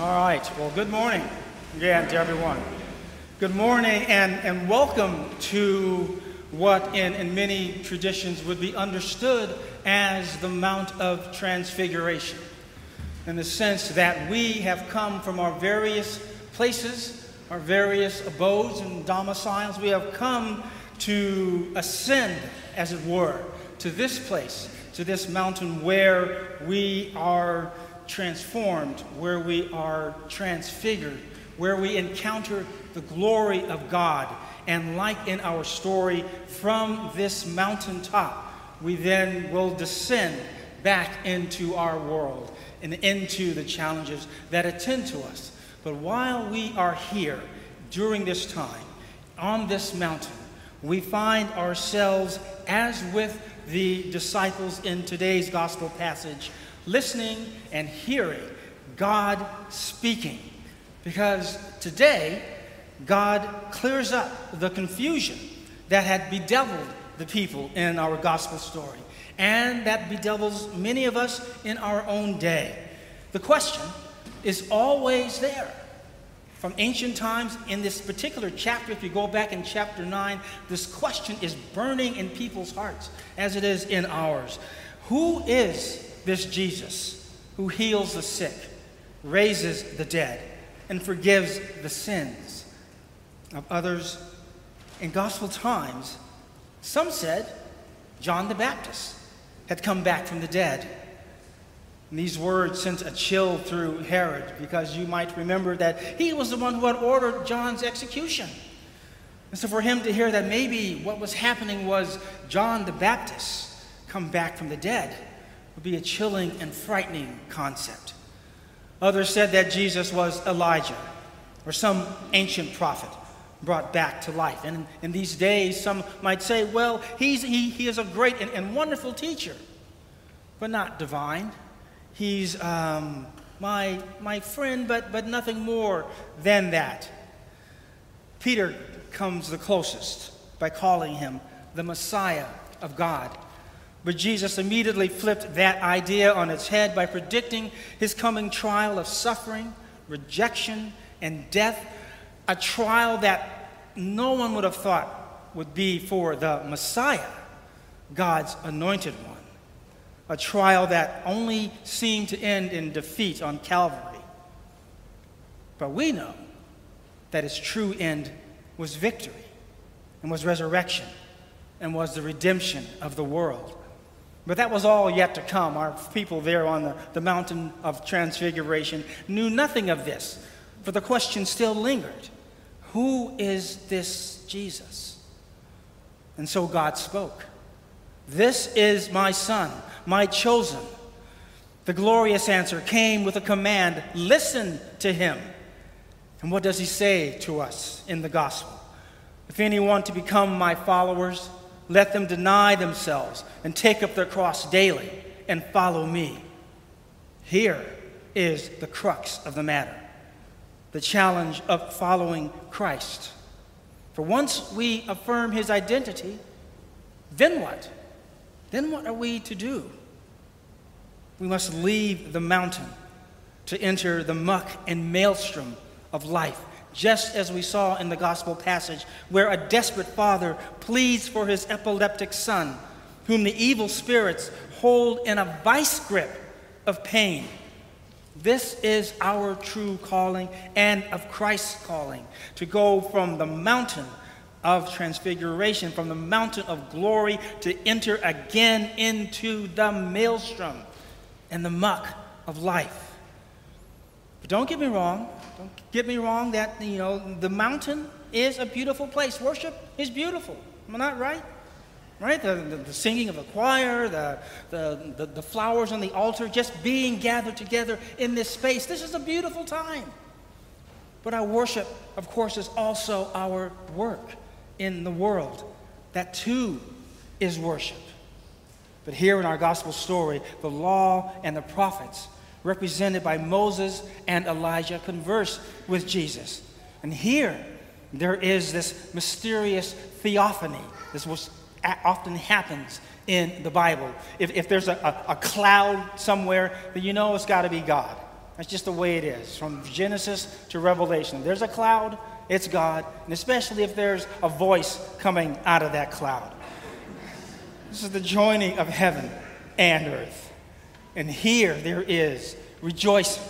All right. Well, good morning again to everyone. Good morning and, and welcome to what in, in many traditions would be understood as the Mount of Transfiguration. In the sense that we have come from our various places, our various abodes and domiciles, we have come to ascend, as it were, to this place, to this mountain where we are transformed, where we are transfigured, where we encounter the glory of God. And like in our story, from this mountaintop, we then will descend back into our world and into the challenges that attend to us. But while we are here during this time, on this mountain, we find ourselves, as with the disciples in today's gospel passage, listening and hearing God speaking. Because today, God clears up the confusion that had bedeviled the people in our gospel story and that bedevils many of us in our own day. The question is always there. From ancient times, in this particular chapter, if you go back in chapter 9, this question is burning in people's hearts as it is in ours. Who is this Jesus who heals the sick, raises the dead, and forgives the sins of others. In gospel times, some said John the Baptist had come back from the dead. And these words sent a chill through Herod because you might remember that he was the one who had ordered John's execution. And so for him to hear that maybe what was happening was John the Baptist come back from the dead would be a chilling and frightening concept. Others said that Jesus was Elijah or some ancient prophet brought back to life. And in, these days, some might say, well, he's, he, he is a great and, and wonderful teacher, but not divine. He's um, my, my friend, but, but nothing more than that. Peter comes the closest by calling him the Messiah of God. But Jesus immediately flipped that idea on its head by predicting his coming trial of suffering, rejection, and death, a trial that no one would have thought would be for the Messiah, God's anointed one, a trial that only seemed to end in defeat on Calvary. But we know that its true end was victory and was resurrection and was the redemption of the world. But that was all yet to come. Our people there on the, the mountain of transfiguration knew nothing of this, for the question still lingered Who is this Jesus? And so God spoke This is my son, my chosen. The glorious answer came with a command listen to him. And what does he say to us in the gospel? If any want to become my followers, let them deny themselves and take up their cross daily and follow me. Here is the crux of the matter the challenge of following Christ. For once we affirm his identity, then what? Then what are we to do? We must leave the mountain to enter the muck and maelstrom of life just as we saw in the gospel passage, where a desperate father pleads for his epileptic son, whom the evil spirits hold in a vice grip of pain. This is our true calling and of Christ's calling to go from the mountain of transfiguration, from the mountain of glory, to enter again into the maelstrom and the muck of life. But don't get me wrong, don't get me wrong that, you know, the mountain is a beautiful place. Worship is beautiful. Am I not right? Right? The, the, the singing of the choir, the, the, the, the flowers on the altar, just being gathered together in this space. This is a beautiful time. But our worship, of course, is also our work in the world. That too is worship. But here in our gospel story, the law and the prophets represented by Moses and Elijah, converse with Jesus. And here, there is this mysterious theophany. This was, often happens in the Bible. If, if there's a, a, a cloud somewhere, then you know it's got to be God. That's just the way it is, from Genesis to Revelation. There's a cloud, it's God, and especially if there's a voice coming out of that cloud. This is the joining of heaven and earth. And here there is rejoicing,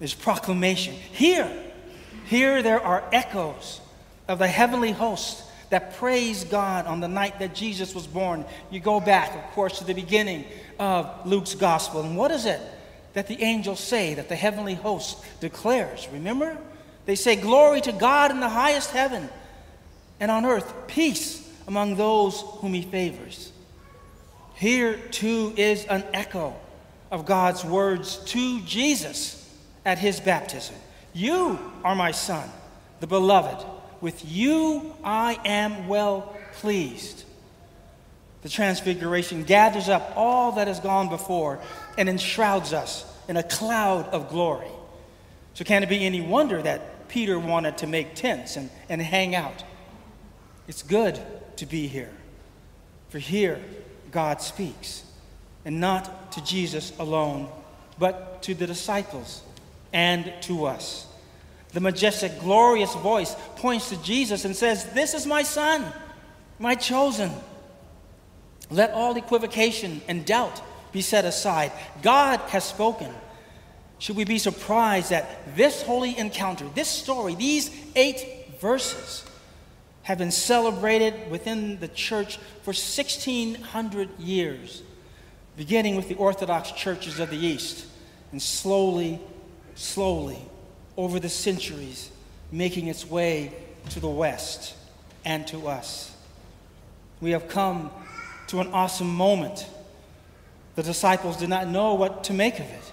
there's proclamation. Here, here there are echoes of the heavenly host that praise God on the night that Jesus was born. You go back, of course, to the beginning of Luke's gospel. And what is it that the angels say, that the heavenly host declares? Remember? They say, Glory to God in the highest heaven, and on earth, peace among those whom he favors. Here, too, is an echo of God's words to Jesus at his baptism You are my son, the beloved. With you I am well pleased. The Transfiguration gathers up all that has gone before and enshrouds us in a cloud of glory. So, can it be any wonder that Peter wanted to make tents and, and hang out? It's good to be here, for here God speaks, and not to Jesus alone, but to the disciples and to us. The majestic, glorious voice points to Jesus and says, This is my son, my chosen. Let all equivocation and doubt be set aside. God has spoken. Should we be surprised that this holy encounter, this story, these eight verses, have been celebrated within the church for 1600 years, beginning with the Orthodox churches of the East, and slowly, slowly over the centuries, making its way to the West and to us. We have come to an awesome moment. The disciples did not know what to make of it.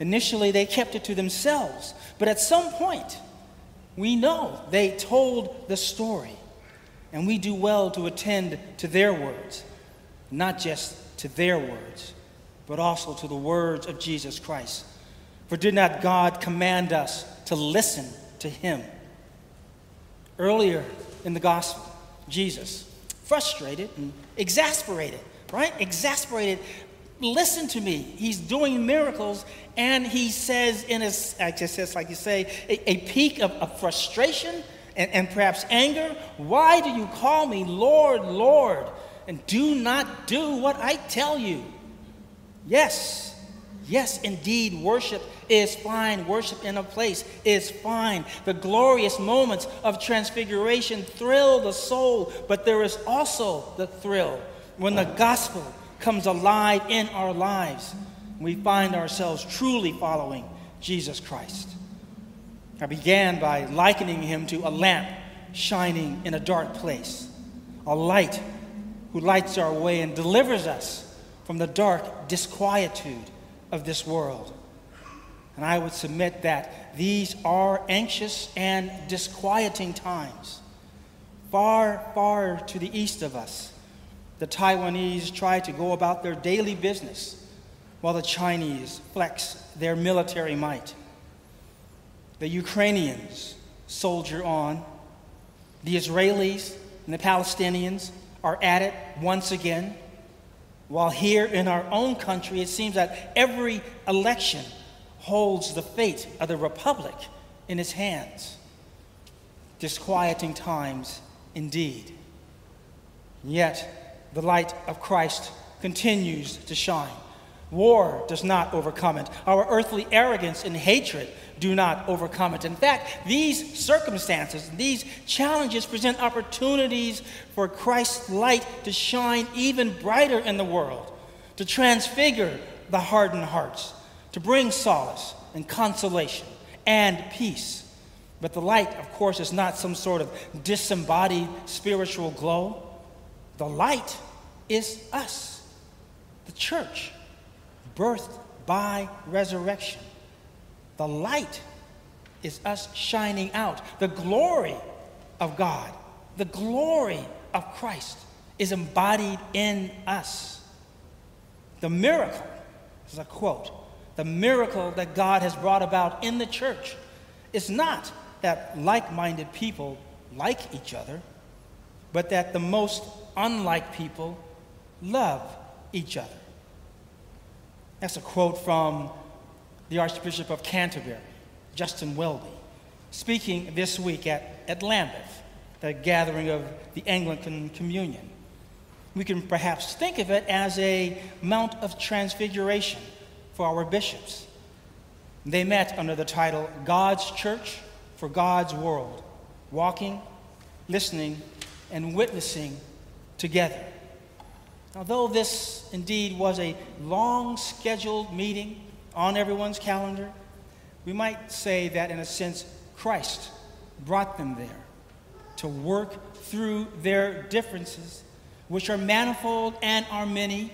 Initially, they kept it to themselves, but at some point, we know they told the story, and we do well to attend to their words, not just to their words, but also to the words of Jesus Christ. For did not God command us to listen to him? Earlier in the gospel, Jesus, frustrated and exasperated, right? Exasperated. Listen to me. He's doing miracles, and he says, in a, I just says, like you say, a, a peak of, of frustration and, and perhaps anger. Why do you call me Lord, Lord, and do not do what I tell you? Yes, Yes, indeed, worship is fine. Worship in a place is fine. The glorious moments of transfiguration thrill the soul, but there is also the thrill when the gospel comes alive in our lives. We find ourselves truly following Jesus Christ. I began by likening him to a lamp shining in a dark place, a light who lights our way and delivers us from the dark disquietude of this world. And I would submit that these are anxious and disquieting times. Far, far to the east of us, the Taiwanese try to go about their daily business while the Chinese flex their military might. The Ukrainians soldier on. The Israelis and the Palestinians are at it once again. While here in our own country, it seems that every election holds the fate of the republic in its hands. Disquieting times indeed. Yet the light of Christ continues to shine. War does not overcome it. Our earthly arrogance and hatred do not overcome it. In fact, these circumstances, these challenges present opportunities for Christ's light to shine even brighter in the world, to transfigure the hardened hearts, to bring solace and consolation and peace. But the light, of course, is not some sort of disembodied spiritual glow. The light is us, the church, birthed by resurrection. The light is us shining out. The glory of God, the glory of Christ is embodied in us. The miracle, is a quote, the miracle that God has brought about in the church is not that like minded people like each other, but that the most unlike people love each other. That's a quote from the Archbishop of Canterbury, Justin Welby, speaking this week at, at Lambeth, the gathering of the Anglican Communion. We can perhaps think of it as a Mount of Transfiguration for our bishops. They met under the title God's Church for God's World, walking, listening, and witnessing together. Although this indeed was a long scheduled meeting on everyone's calendar, we might say that in a sense, Christ brought them there to work through their differences, which are manifold and are many,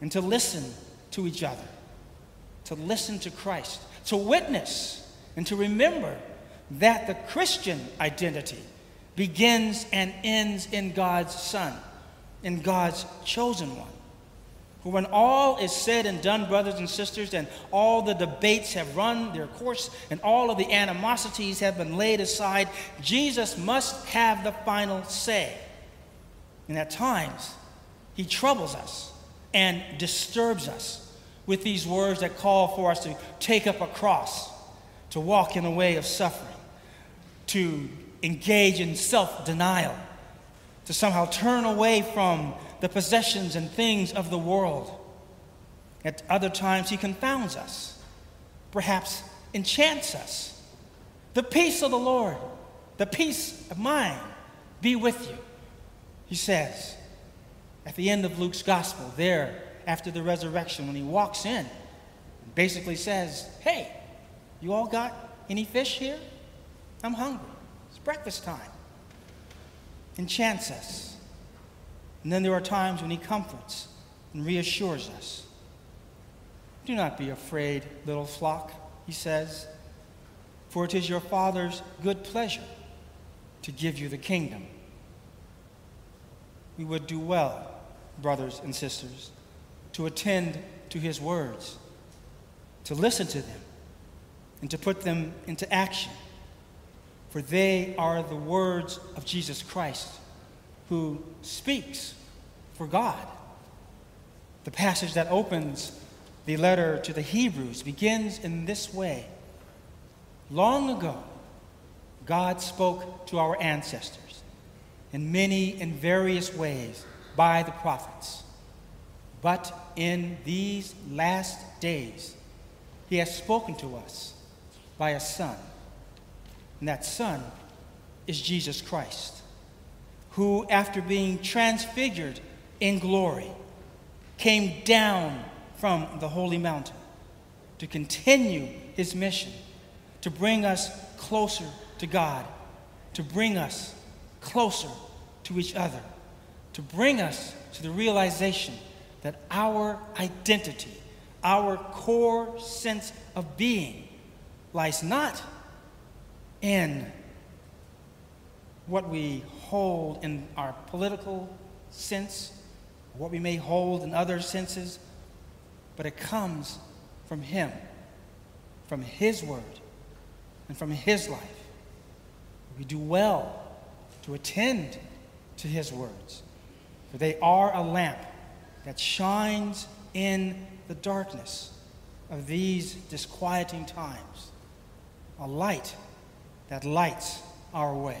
and to listen to each other, to listen to Christ, to witness, and to remember that the Christian identity begins and ends in God's Son, in God's chosen one. For when all is said and done, brothers and sisters, and all the debates have run their course, and all of the animosities have been laid aside, Jesus must have the final say. And at times, he troubles us and disturbs us with these words that call for us to take up a cross, to walk in a way of suffering, to engage in self denial, to somehow turn away from the possessions and things of the world. At other times, he confounds us, perhaps enchants us. The peace of the Lord, the peace of mine, be with you, he says at the end of Luke's gospel, there after the resurrection, when he walks in, basically says, Hey, you all got any fish here? I'm hungry. It's breakfast time. Enchants us. And then there are times when he comforts and reassures us. Do not be afraid, little flock, he says, for it is your Father's good pleasure to give you the kingdom. We would do well, brothers and sisters, to attend to his words, to listen to them, and to put them into action. For they are the words of Jesus Christ who speaks for God. The passage that opens the letter to the Hebrews begins in this way Long ago, God spoke to our ancestors in many and various ways by the prophets. But in these last days, He has spoken to us by a Son. And that Son is Jesus Christ who, after being transfigured in glory, came down from the holy mountain to continue his mission, to bring us closer to God, to bring us closer to each other, to bring us to the realization that our identity, our core sense of being, lies not in what we hold in our political sense, what we may hold in other senses, but it comes from Him, from His Word, and from His life. We do well to attend to His words, for they are a lamp that shines in the darkness of these disquieting times, a light that lights our way